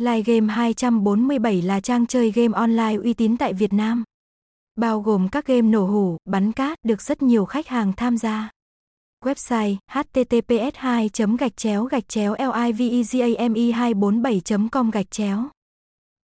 Live Game 247 là trang chơi game online uy tín tại Việt Nam. Bao gồm các game nổ hủ, bắn cát được rất nhiều khách hàng tham gia. Website https 2 gạch chéo gạch chéo livegame 247 com gạch chéo